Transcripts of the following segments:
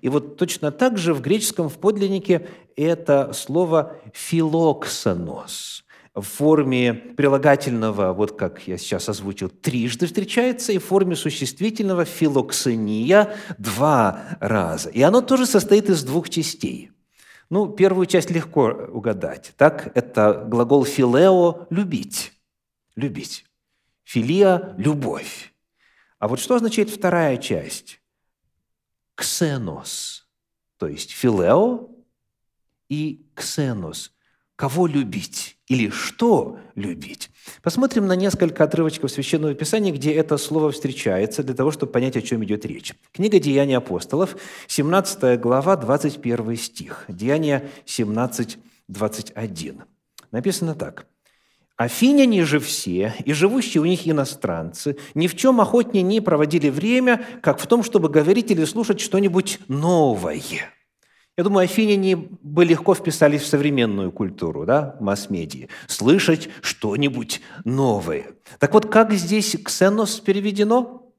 И вот точно так же в греческом в подлиннике это слово «филоксонос» в форме прилагательного, вот как я сейчас озвучил, трижды встречается, и в форме существительного «филоксения» два раза. И оно тоже состоит из двух частей. Ну, первую часть легко угадать. Так, это глагол «филео» – «любить». Любить. «Филия» – «любовь». А вот что означает вторая часть? «Ксенос», то есть «филео» и «ксенос» – «кого любить» или «что любить». Посмотрим на несколько отрывочков Священного Писания, где это слово встречается, для того, чтобы понять, о чем идет речь. Книга «Деяния апостолов», 17 глава, 21 стих. Деяния 17, 21. Написано так. «Афиняне же все, и живущие у них иностранцы, ни в чем охотнее не проводили время, как в том, чтобы говорить или слушать что-нибудь новое». Я думаю, афиняне бы легко вписались в современную культуру, да, масс-медии. Слышать что-нибудь новое. Так вот, как здесь «ксенос» переведено?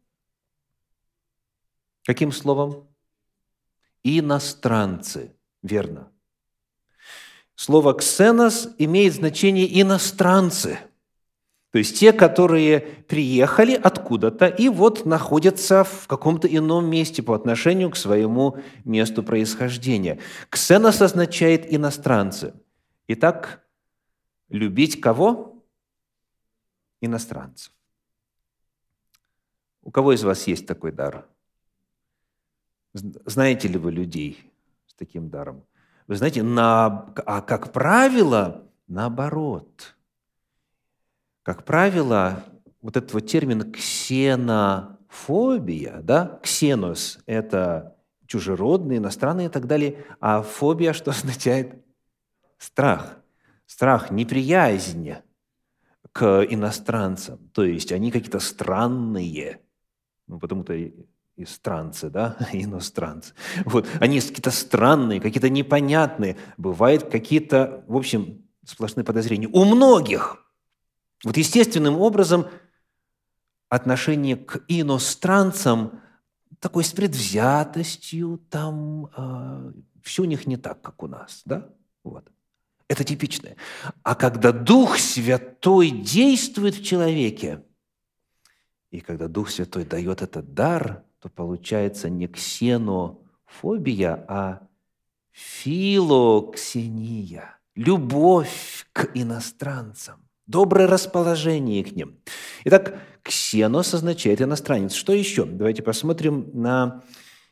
Каким словом? Иностранцы. Верно. Слово «ксенос» имеет значение «иностранцы». То есть те, которые приехали откуда-то и вот находятся в каком-то ином месте по отношению к своему месту происхождения. Ксенос означает иностранцы. Итак, любить кого? Иностранцев. У кого из вас есть такой дар? Знаете ли вы людей с таким даром? Вы знаете, на, а как правило, наоборот – как правило, вот этот вот термин «ксенофобия», да, «ксенос» – это чужеродные, иностранные и так далее, а фобия что означает? Страх. Страх, неприязнь к иностранцам. То есть они какие-то странные, ну, потому-то и странцы, да, иностранцы. Вот, они какие-то странные, какие-то непонятные. Бывают какие-то, в общем, сплошные подозрения. У многих – вот естественным образом отношение к иностранцам такой с предвзятостью, там э, а, все у них не так, как у нас, да? Вот. Это типичное. А когда Дух Святой действует в человеке, и когда Дух Святой дает этот дар, то получается не ксенофобия, а филоксения, любовь к иностранцам доброе расположение к ним. Итак, ксенос означает иностранец. Что еще? Давайте посмотрим на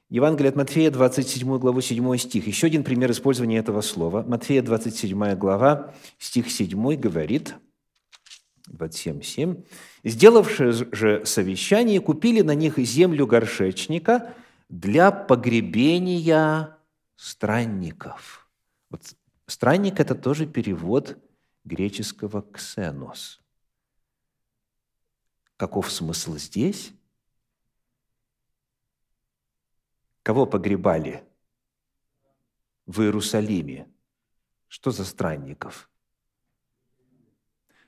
Евангелие от Матфея, 27 главу, 7 стих. Еще один пример использования этого слова. Матфея, 27 глава, стих 7 говорит, 27.7. «Сделавшие же совещание, купили на них землю горшечника для погребения странников». Вот странник – это тоже перевод греческого «ксенос». Каков смысл здесь? Кого погребали в Иерусалиме? Что за странников?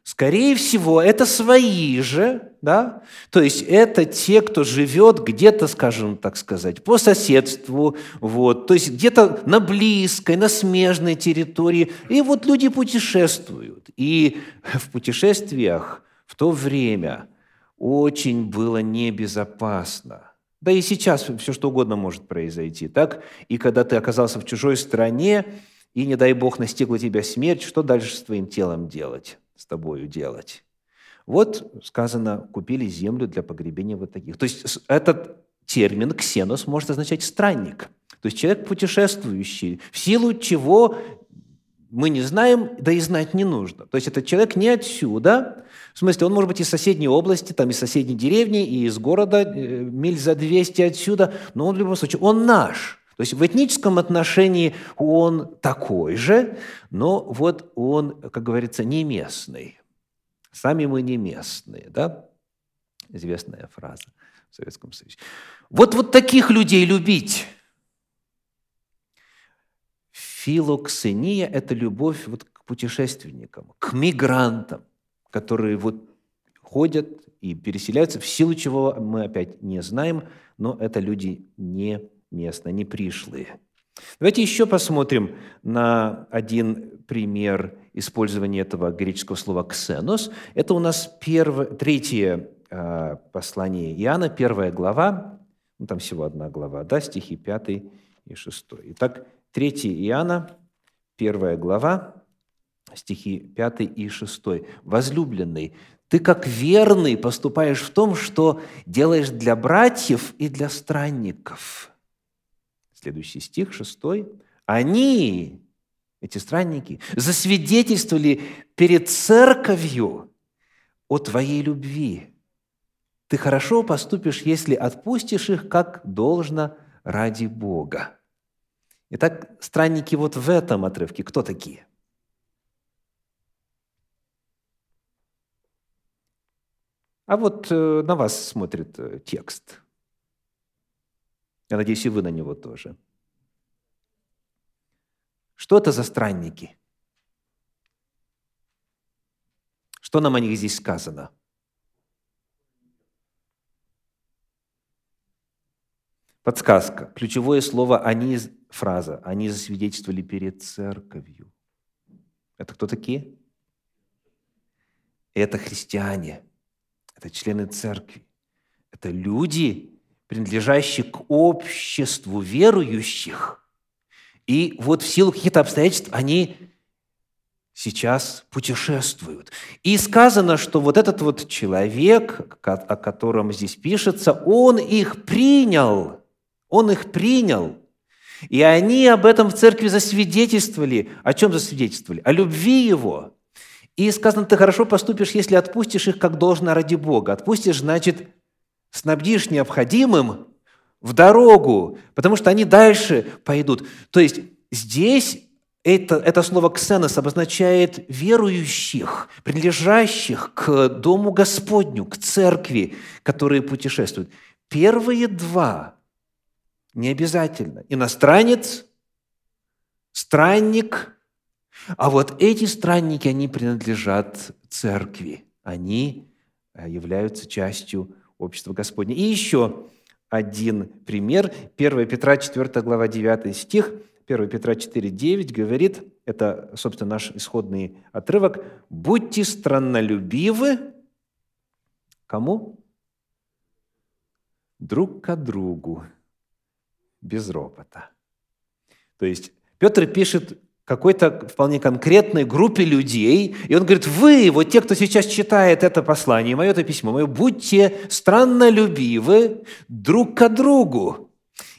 Скорее всего, это свои же, да? То есть это те, кто живет где-то, скажем так сказать, по соседству, вот, то есть где-то на близкой, на смежной территории. И вот люди путешествуют. И в путешествиях в то время очень было небезопасно. Да и сейчас все что угодно может произойти, так? И когда ты оказался в чужой стране, и, не дай Бог, настигла тебя смерть, что дальше с твоим телом делать? С тобою делать. Вот сказано, купили землю для погребения вот таких. То есть этот термин «ксенос» может означать «странник». То есть человек путешествующий, в силу чего мы не знаем, да и знать не нужно. То есть этот человек не отсюда, в смысле, он может быть из соседней области, там, из соседней деревни, и из города, э, миль за 200 отсюда, но он в любом случае, он наш. То есть в этническом отношении он такой же, но вот он, как говорится, не местный. Сами мы не местные, да? Известная фраза в Советском Союзе. Вот, вот таких людей любить. Филоксения – это любовь вот к путешественникам, к мигрантам, которые вот ходят и переселяются, в силу чего мы опять не знаем, но это люди не местные, они пришлые. Давайте еще посмотрим на один пример использования этого греческого слова «ксенос». Это у нас первое, третье э, послание Иоанна, первая глава, ну, там всего одна глава, да, стихи 5 и 6. Итак, 3 Иоанна, первая глава, стихи 5 и 6. «Возлюбленный, ты как верный поступаешь в том, что делаешь для братьев и для странников». Следующий стих, 6. «Они, эти странники, засвидетельствовали перед церковью о твоей любви. Ты хорошо поступишь, если отпустишь их, как должно, ради Бога». Итак, странники вот в этом отрывке кто такие? А вот э, на вас смотрит э, текст. Я надеюсь, и вы на него тоже. Что это за странники? Что нам о них здесь сказано? Подсказка. Ключевое слово «они» фраза «они засвидетельствовали перед церковью». Это кто такие? Это христиане – это члены церкви, это люди, принадлежащие к обществу верующих. И вот в силу каких-то обстоятельств они сейчас путешествуют. И сказано, что вот этот вот человек, о котором здесь пишется, он их принял, он их принял. И они об этом в церкви засвидетельствовали. О чем засвидетельствовали? О любви его. И сказано, ты хорошо поступишь, если отпустишь их как должно ради Бога. Отпустишь, значит, снабдишь необходимым в дорогу, потому что они дальше пойдут. То есть здесь это, это слово «ксенос» обозначает верующих, принадлежащих к Дому Господню, к церкви, которые путешествуют. Первые два не обязательно. Иностранец, странник – а вот эти странники, они принадлежат церкви. Они э, являются частью общества Господня. И еще один пример. 1 Петра 4 глава 9 стих. 1 Петра 4, 9 говорит, это, собственно, наш исходный отрывок, «Будьте страннолюбивы». Кому? Друг к другу, без ропота. То есть Петр пишет какой-то вполне конкретной группе людей. И он говорит, вы, вот те, кто сейчас читает это послание, мое это письмо, мое, будьте страннолюбивы друг к другу.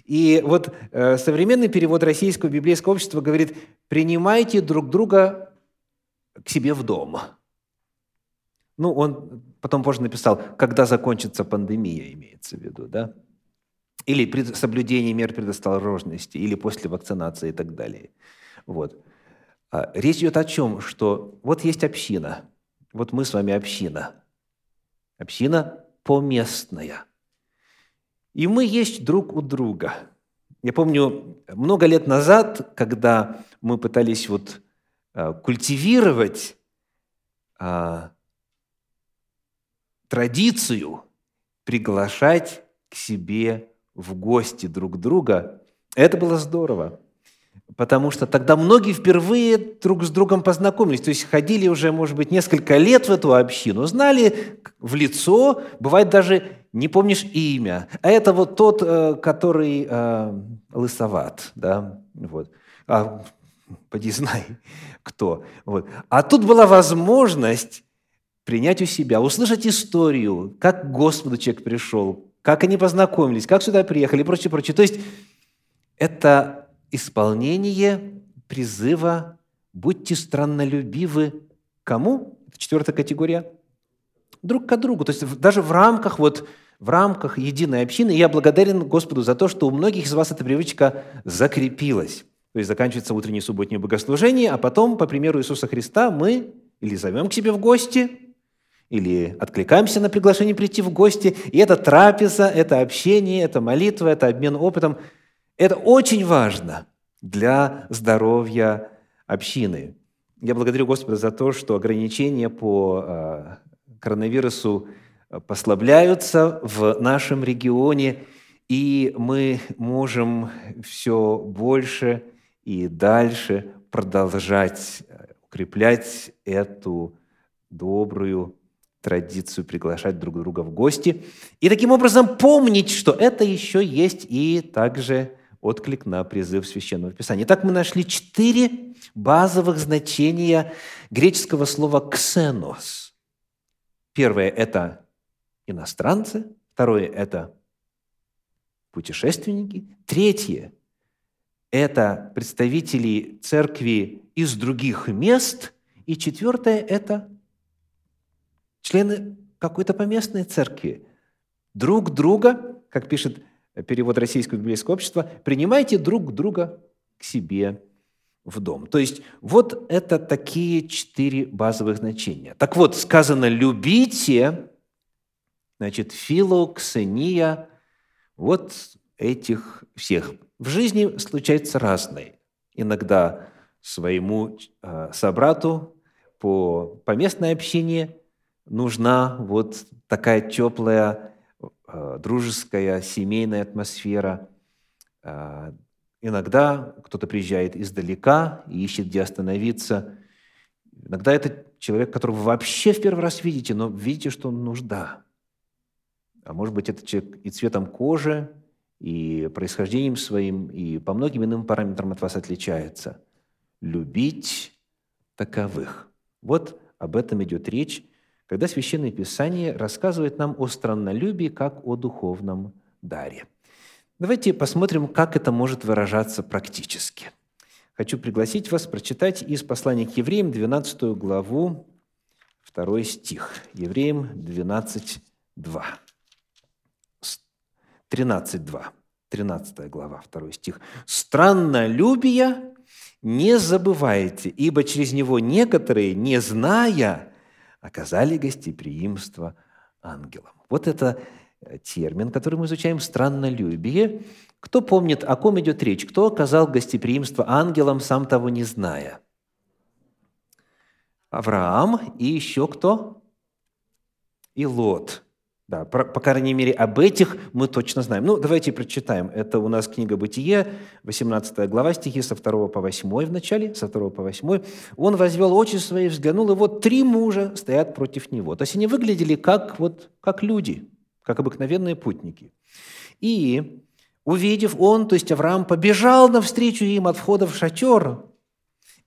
И вот э, современный перевод российского библейского общества говорит, принимайте друг друга к себе в дом. Ну, он потом позже написал, когда закончится пандемия, имеется в виду, да? Или соблюдение мер предосторожности, или после вакцинации и так далее. Вот. А, речь идет о чем? Что вот есть община, вот мы с вами община. Община поместная. И мы есть друг у друга. Я помню, много лет назад, когда мы пытались вот а, культивировать а, традицию приглашать к себе в гости друг друга, это было здорово. Потому что тогда многие впервые друг с другом познакомились. То есть ходили уже, может быть, несколько лет в эту общину, знали в лицо, бывает даже не помнишь имя. А это вот тот, э, который э, лысоват, да, вот. А поди знай, кто. Вот. А тут была возможность принять у себя, услышать историю, как к Господу человек пришел, как они познакомились, как сюда приехали и прочее, прочее. То есть это исполнение призыва «Будьте страннолюбивы» кому? Это четвертая категория. Друг к другу. То есть даже в рамках, вот, в рамках единой общины я благодарен Господу за то, что у многих из вас эта привычка закрепилась. То есть заканчивается утреннее субботнее богослужение, а потом, по примеру Иисуса Христа, мы или зовем к себе в гости, или откликаемся на приглашение прийти в гости. И это трапеза, это общение, это молитва, это обмен опытом – это очень важно для здоровья общины. Я благодарю Господа за то, что ограничения по а, коронавирусу послабляются в нашем регионе. И мы можем все больше и дальше продолжать укреплять эту добрую традицию приглашать друг друга в гости. И таким образом помнить, что это еще есть и также отклик на призыв Священного Писания. Итак, мы нашли четыре базовых значения греческого слова «ксенос». Первое – это иностранцы. Второе – это путешественники. Третье – это представители церкви из других мест. И четвертое – это члены какой-то поместной церкви. Друг друга, как пишет перевод Российского библейского общества, принимайте друг друга к себе в дом. То есть вот это такие четыре базовых значения. Так вот, сказано «любите», значит, филоксения, вот этих всех. В жизни случается разное. Иногда своему э, собрату по поместной общине нужна вот такая теплая, дружеская, семейная атмосфера. Э, иногда кто-то приезжает издалека и ищет, где остановиться. Иногда это человек, которого вы вообще в первый раз видите, но видите, что он нужда. А может быть, это человек и цветом кожи, и происхождением своим, и по многим иным параметрам от вас отличается. Любить таковых. Вот об этом идет речь когда Священное Писание рассказывает нам о страннолюбии как о духовном даре. Давайте посмотрим, как это может выражаться практически. Хочу пригласить вас прочитать из послания к евреям 12 главу, 2 стих. Евреям 12, 2. 13, 2. 13 глава, 2 стих. «Страннолюбие не забывайте, ибо через него некоторые, не зная, оказали гостеприимство ангелам. Вот это э, термин, который мы изучаем, страннолюбие. Кто помнит, о ком идет речь? Кто оказал гостеприимство ангелам, сам того не зная? Авраам и еще кто? И Лот. Да, по, по крайней мере, об этих мы точно знаем. Ну, давайте прочитаем. Это у нас книга «Бытие», 18 глава, стихи со 2 по 8 в начале, со 2 по 8. «Он возвел очи свои, взглянул, и вот три мужа стоят против него». То есть они выглядели как, вот, как люди, как обыкновенные путники. И, увидев он, то есть Авраам, побежал навстречу им от входа в шатер,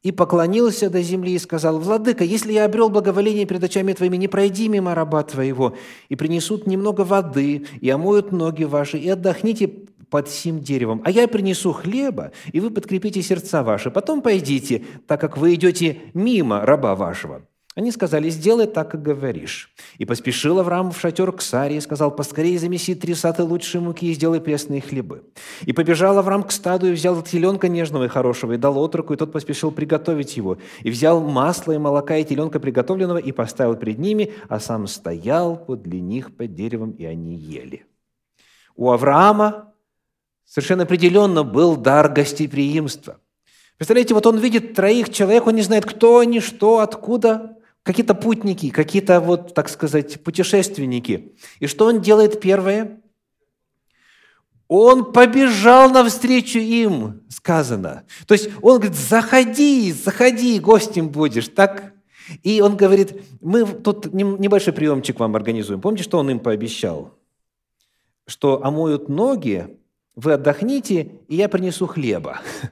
и поклонился до земли и сказал, «Владыка, если я обрел благоволение перед очами Твоими, не пройди мимо раба Твоего, и принесут немного воды, и омоют ноги ваши, и отдохните под сим деревом, а я принесу хлеба, и вы подкрепите сердца ваши. Потом пойдите, так как вы идете мимо раба вашего». Они сказали, сделай так, как говоришь. И поспешил Авраам в шатер к Саре и сказал, поскорее замеси три саты лучшей муки и сделай пресные хлебы. И побежал Авраам к стаду и взял теленка нежного и хорошего, и дал отроку, и тот поспешил приготовить его. И взял масло и молока и теленка приготовленного, и поставил перед ними, а сам стоял подле них под деревом, и они ели. У Авраама совершенно определенно был дар гостеприимства. Представляете, вот он видит троих человек, он не знает, кто они, что, откуда, какие-то путники, какие-то, вот, так сказать, путешественники. И что он делает первое? Он побежал навстречу им, сказано. То есть он говорит, заходи, заходи, гостем будешь, так? И он говорит, мы тут небольшой приемчик вам организуем. Помните, что он им пообещал? Что омоют ноги, вы отдохните, и я принесу хлеба.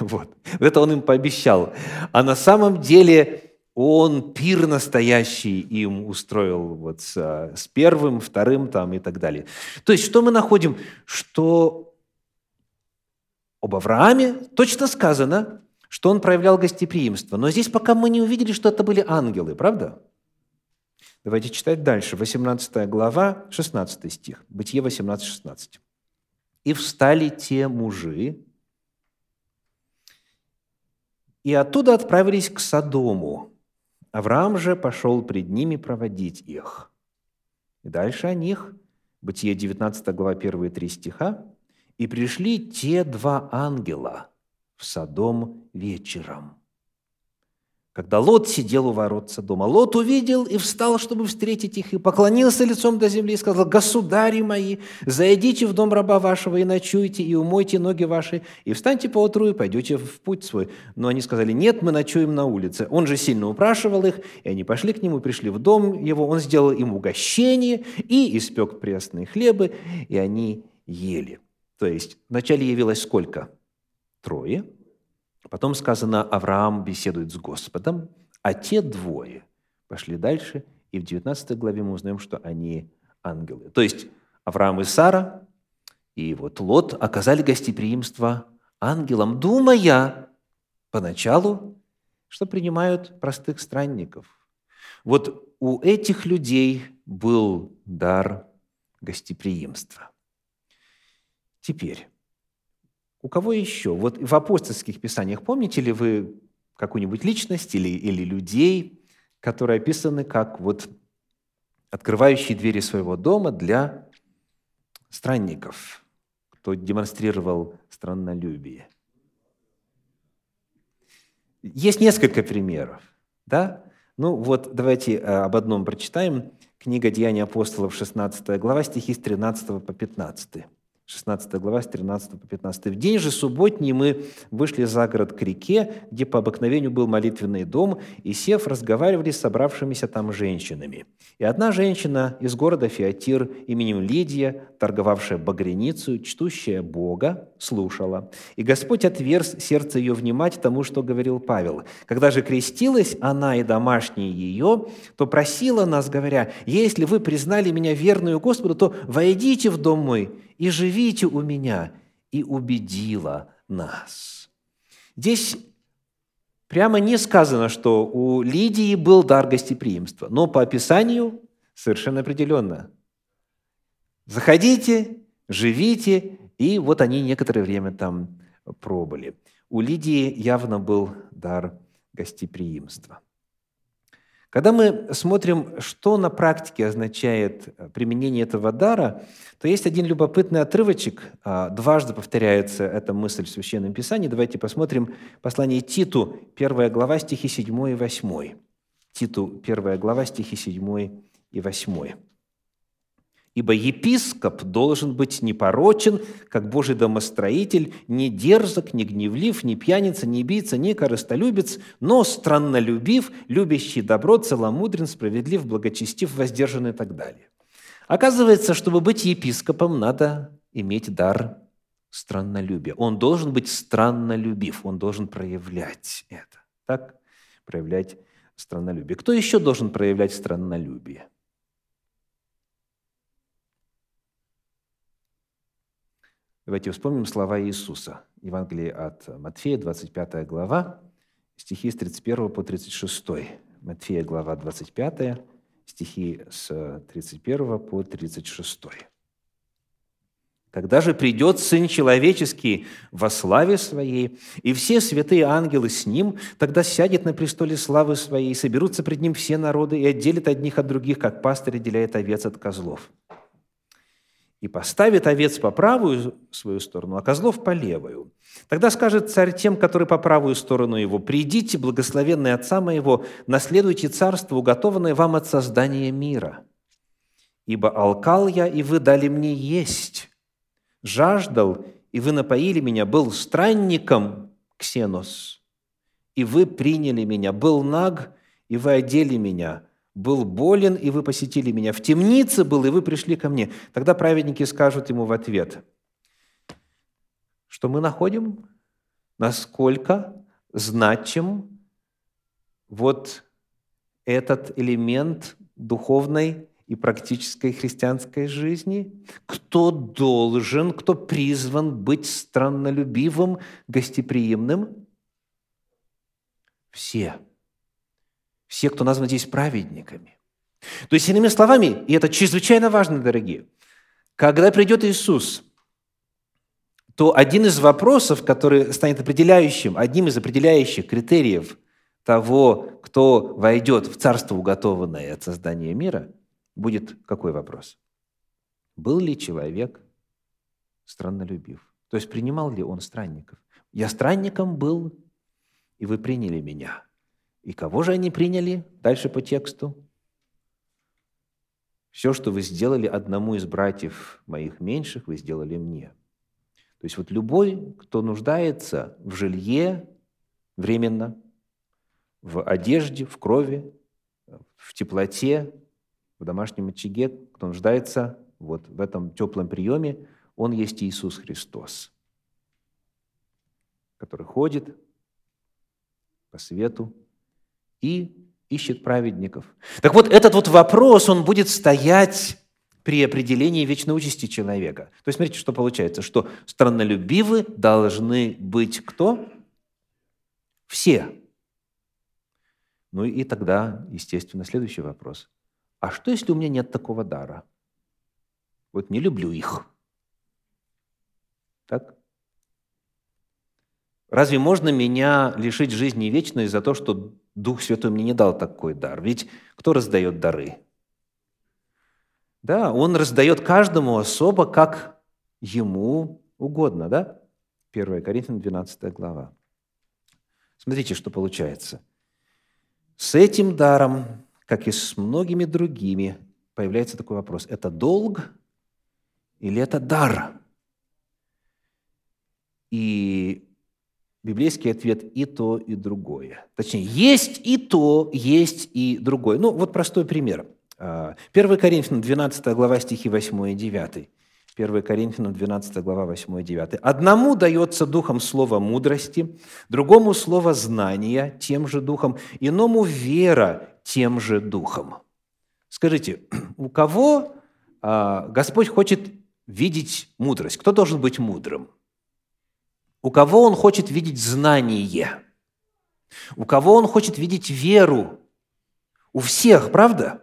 Вот. Это он им пообещал. А на самом деле он пир настоящий им устроил вот с, с первым, вторым там и так далее. То есть что мы находим? Что об Аврааме точно сказано, что он проявлял гостеприимство. Но здесь пока мы не увидели, что это были ангелы, правда? Давайте читать дальше. 18 глава, 16 стих. Бытие 18, 16. «И встали те мужи, и оттуда отправились к Содому, Авраам же пошел пред ними проводить их. И дальше о них, Бытие 19 глава 1 и 3 стиха, «И пришли те два ангела в Содом вечером». Когда Лот сидел у ворот дома. Лот увидел и встал, чтобы встретить их, и поклонился лицом до земли и сказал, «Государи мои, зайдите в дом раба вашего и ночуйте, и умойте ноги ваши, и встаньте поутру и пойдете в путь свой». Но они сказали, «Нет, мы ночуем на улице». Он же сильно упрашивал их, и они пошли к нему, пришли в дом его, он сделал им угощение и испек пресные хлебы, и они ели. То есть вначале явилось сколько? Трое – Потом сказано, Авраам беседует с Господом, а те двое пошли дальше, и в 19 главе мы узнаем, что они ангелы. То есть Авраам и Сара, и вот Лот оказали гостеприимство ангелам, думая поначалу, что принимают простых странников. Вот у этих людей был дар гостеприимства. Теперь, у кого еще? Вот в апостольских писаниях помните ли вы какую-нибудь личность или, или людей, которые описаны как вот открывающие двери своего дома для странников, кто демонстрировал страннолюбие? Есть несколько примеров, да? Ну вот давайте э, об одном прочитаем. Книга «Деяния апостолов», 16 глава, стихи с 13 по 15. 16 глава, с 13 по 15. «В день же субботний мы вышли за город к реке, где по обыкновению был молитвенный дом, и, сев, разговаривали с собравшимися там женщинами. И одна женщина из города Фиатир именем Лидия, торговавшая багряницу, чтущая Бога, слушала. И Господь отверз сердце ее внимать тому, что говорил Павел. Когда же крестилась она и домашние ее, то просила нас, говоря, «Если вы признали меня верную Господу, то войдите в дом мой, и живите у меня». И убедила нас. Здесь прямо не сказано, что у Лидии был дар гостеприимства, но по описанию совершенно определенно. Заходите, живите, и вот они некоторое время там пробыли. У Лидии явно был дар гостеприимства. Когда мы смотрим, что на практике означает э, применение этого дара, то есть один любопытный отрывочек, а, дважды повторяется эта мысль в Священном Писании. Давайте посмотрим послание Титу, первая глава, стихи 7 и 8. Титу, первая глава, стихи 7 и 8. Ибо епископ должен быть непорочен, как Божий домостроитель, не дерзок, не гневлив, не пьяница, не бийца, не корыстолюбец, но страннолюбив, любящий добро, целомудрен, справедлив, благочестив, воздержан и так далее. Оказывается, чтобы быть епископом, надо иметь дар страннолюбия. Он должен быть страннолюбив, он должен проявлять это. Так? Проявлять страннолюбие. Кто еще должен проявлять страннолюбие? Давайте вспомним слова Иисуса. Евангелие от Матфея, 25 глава, стихи с 31 по 36. Матфея, глава 25, стихи с 31 по 36. Когда же придет Сын Человеческий во славе Своей, и все святые ангелы с Ним, тогда сядет на престоле славы Своей, и соберутся пред Ним все народы, и отделит одних от других, как пастырь отделяет овец от козлов и поставит овец по правую свою сторону, а козлов по левую. Тогда скажет царь тем, которые по правую сторону его, «Придите, благословенные Отца моего, наследуйте царство, уготованное вам от создания мира. Ибо алкал я, и вы дали мне есть, жаждал, и вы напоили меня, был странником, ксенос, и вы приняли меня, был наг, и вы одели меня, был болен, и вы посетили меня, в темнице был, и вы пришли ко мне. Тогда праведники скажут ему в ответ, что мы находим, насколько значим вот этот элемент духовной и практической христианской жизни? Кто должен, кто призван быть страннолюбивым, гостеприимным? Все все, кто назван здесь праведниками. То есть, иными словами, и это чрезвычайно важно, дорогие, когда придет Иисус, то один из вопросов, который станет определяющим, одним из определяющих критериев того, кто войдет в царство, уготованное от создания мира, будет какой вопрос? Был ли человек страннолюбив? То есть принимал ли он странников? Я странником был, и вы приняли меня – И кого же они приняли? Дальше по тексту. Все, что вы сделали одному из братьев моих меньших, вы сделали мне. То есть вот любой, кто нуждается в жилье временно, в одежде, в крови, в теплоте, в домашнем очаге, кто нуждается вот в этом теплом приеме, он есть Иисус Христос, который ходит по свету и ищет праведников. Так вот, этот вот вопрос, он будет стоять при определении вечной участи человека. То есть, смотрите, что получается, что страннолюбивы должны быть кто? Все. Ну и тогда, естественно, следующий вопрос. А что, если у меня нет такого дара? Вот не люблю их. Так? Разве можно меня лишить жизни вечной за то, что Дух Святой мне не дал такой дар? Ведь кто раздает дары? Да, Он раздает каждому особо, как Ему угодно, да? 1 Коринфянам 12 глава. Смотрите, что получается. С этим даром, как и с многими другими, появляется такой вопрос. Это долг или это дар? И Библейский ответ – и то, и другое. Точнее, есть и то, есть и другое. Ну, вот простой пример. 1 а, Коринфянам 12 глава стихи 8 и 9. 1 Коринфянам 12 глава 8 и 9. «Одному дается духом слово мудрости, другому слово знания тем же духом, иному вера тем же духом». Скажите, у кого а, Господь хочет видеть мудрость? Кто должен быть мудрым? У кого он хочет видеть знание? У кого он хочет видеть веру? У всех, правда?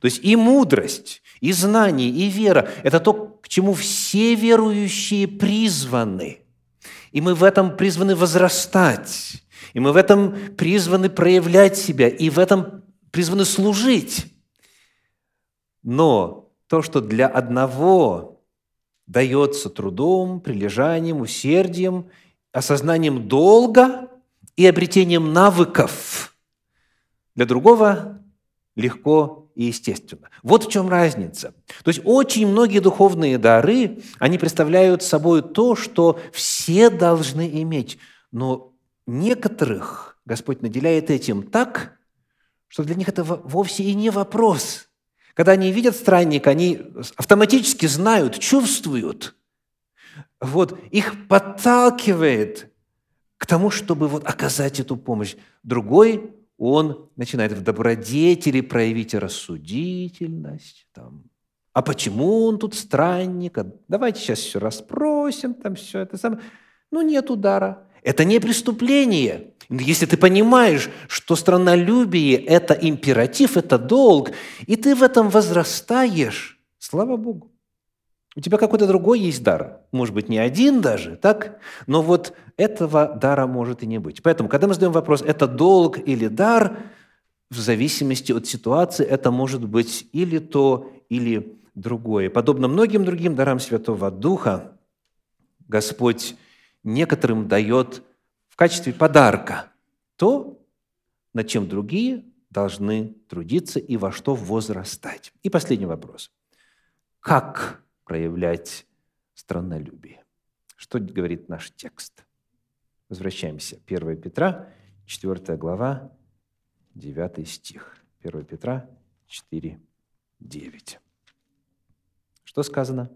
То есть и мудрость, и знание, и вера – это то, к чему все верующие призваны. И мы в этом призваны возрастать. И мы в этом призваны проявлять себя. И в этом призваны служить. Но то, что для одного дается трудом, прилежанием, усердием, осознанием долга и обретением навыков. Для другого легко и естественно. Вот в чем разница. То есть очень многие духовные дары, они представляют собой то, что все должны иметь, но некоторых Господь наделяет этим так, что для них это вовсе и не вопрос – когда они видят странника, они автоматически знают, чувствуют. Вот, их подталкивает к тому, чтобы вот оказать эту помощь. Другой, он начинает в добродетели проявить рассудительность. Там. А почему он тут странник? А давайте сейчас все расспросим, там все это самое. Ну, нет удара. Это не преступление. Если ты понимаешь, что страннолюбие – это императив, это долг, и ты в этом возрастаешь, слава Богу. У тебя какой-то другой есть дар. Может быть, не один даже, так? Но вот этого дара может и не быть. Поэтому, когда мы задаем вопрос, это долг или дар, в зависимости от ситуации это может быть или то, или другое. Подобно многим другим дарам Святого Духа, Господь некоторым дает в качестве подарка то, над чем другие должны трудиться и во что возрастать. И последний вопрос. Как проявлять страннолюбие? Что говорит наш текст? Возвращаемся. 1 Петра, 4 глава, 9 стих. 1 Петра 4, 9. Что сказано?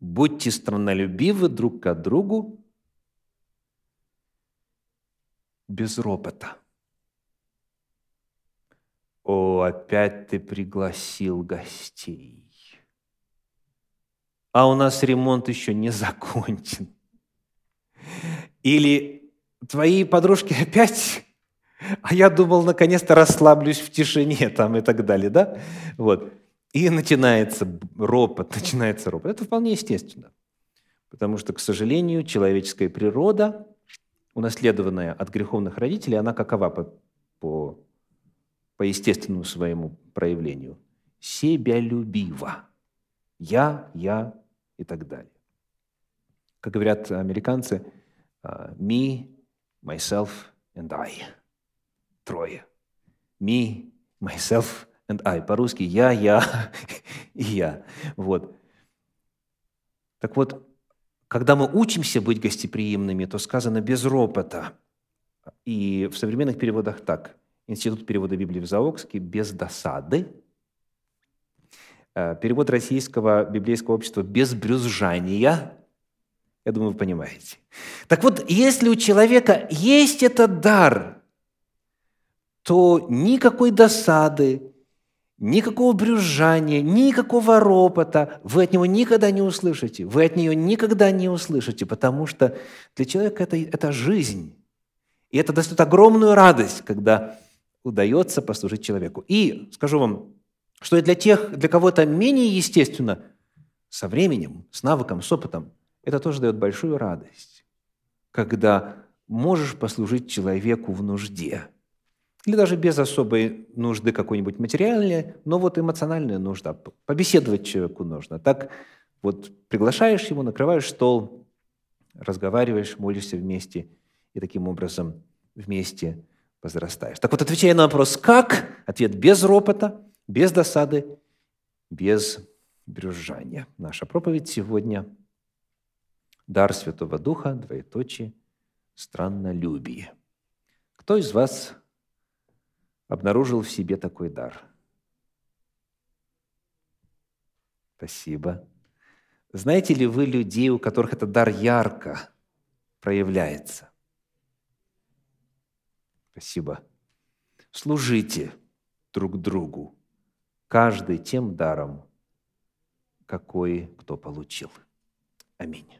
Будьте страннолюбивы друг к другу без ропота. О, опять ты пригласил гостей. А у нас ремонт еще не закончен. Или твои подружки опять, а я думал, наконец-то расслаблюсь в тишине там и так далее, да? Вот. И начинается ропот, начинается ропот. Это вполне естественно. Потому что, к сожалению, человеческая природа, унаследованная от греховных родителей, она какова по, по, по естественному своему проявлению? Себялюбива. Я, я и так далее. Как говорят американцы, «me, myself and I». трое. Me, myself and I. По-русски я, я и я. Вот. Так вот, когда мы учимся быть гостеприимными, то сказано без ропота. И в современных переводах так. Институт перевода Библии в Заокске без досады. Э, перевод российского библейского общества без брюзжания. Я думаю, вы понимаете. Так вот, если у человека есть этот дар, то никакой досады, Никакого брюзжания, никакого ропота вы от него никогда не услышите. Вы от нее никогда не услышите, потому что для человека это, это жизнь. И это дает огромную радость, когда удается послужить человеку. И скажу вам, что и для тех, для кого это менее естественно, со временем, с навыком, с опытом, это тоже дает большую радость, когда можешь послужить человеку в нужде – или даже без особой нужды какой-нибудь материальной, но вот эмоциональная нужда. Побеседовать человеку нужно. Так вот приглашаешь его, накрываешь стол, разговариваешь, молишься вместе, и таким образом вместе возрастаешь. Так вот, отвечая на вопрос «как?», ответ без ропота, без досады, без брюзжания. Наша проповедь сегодня – дар Святого Духа, двоеточие, страннолюбие. Кто из вас обнаружил в себе такой дар. Спасибо. Знаете ли вы людей, у которых этот дар ярко проявляется? Спасибо. Служите друг другу, каждый тем даром, какой кто получил. Аминь.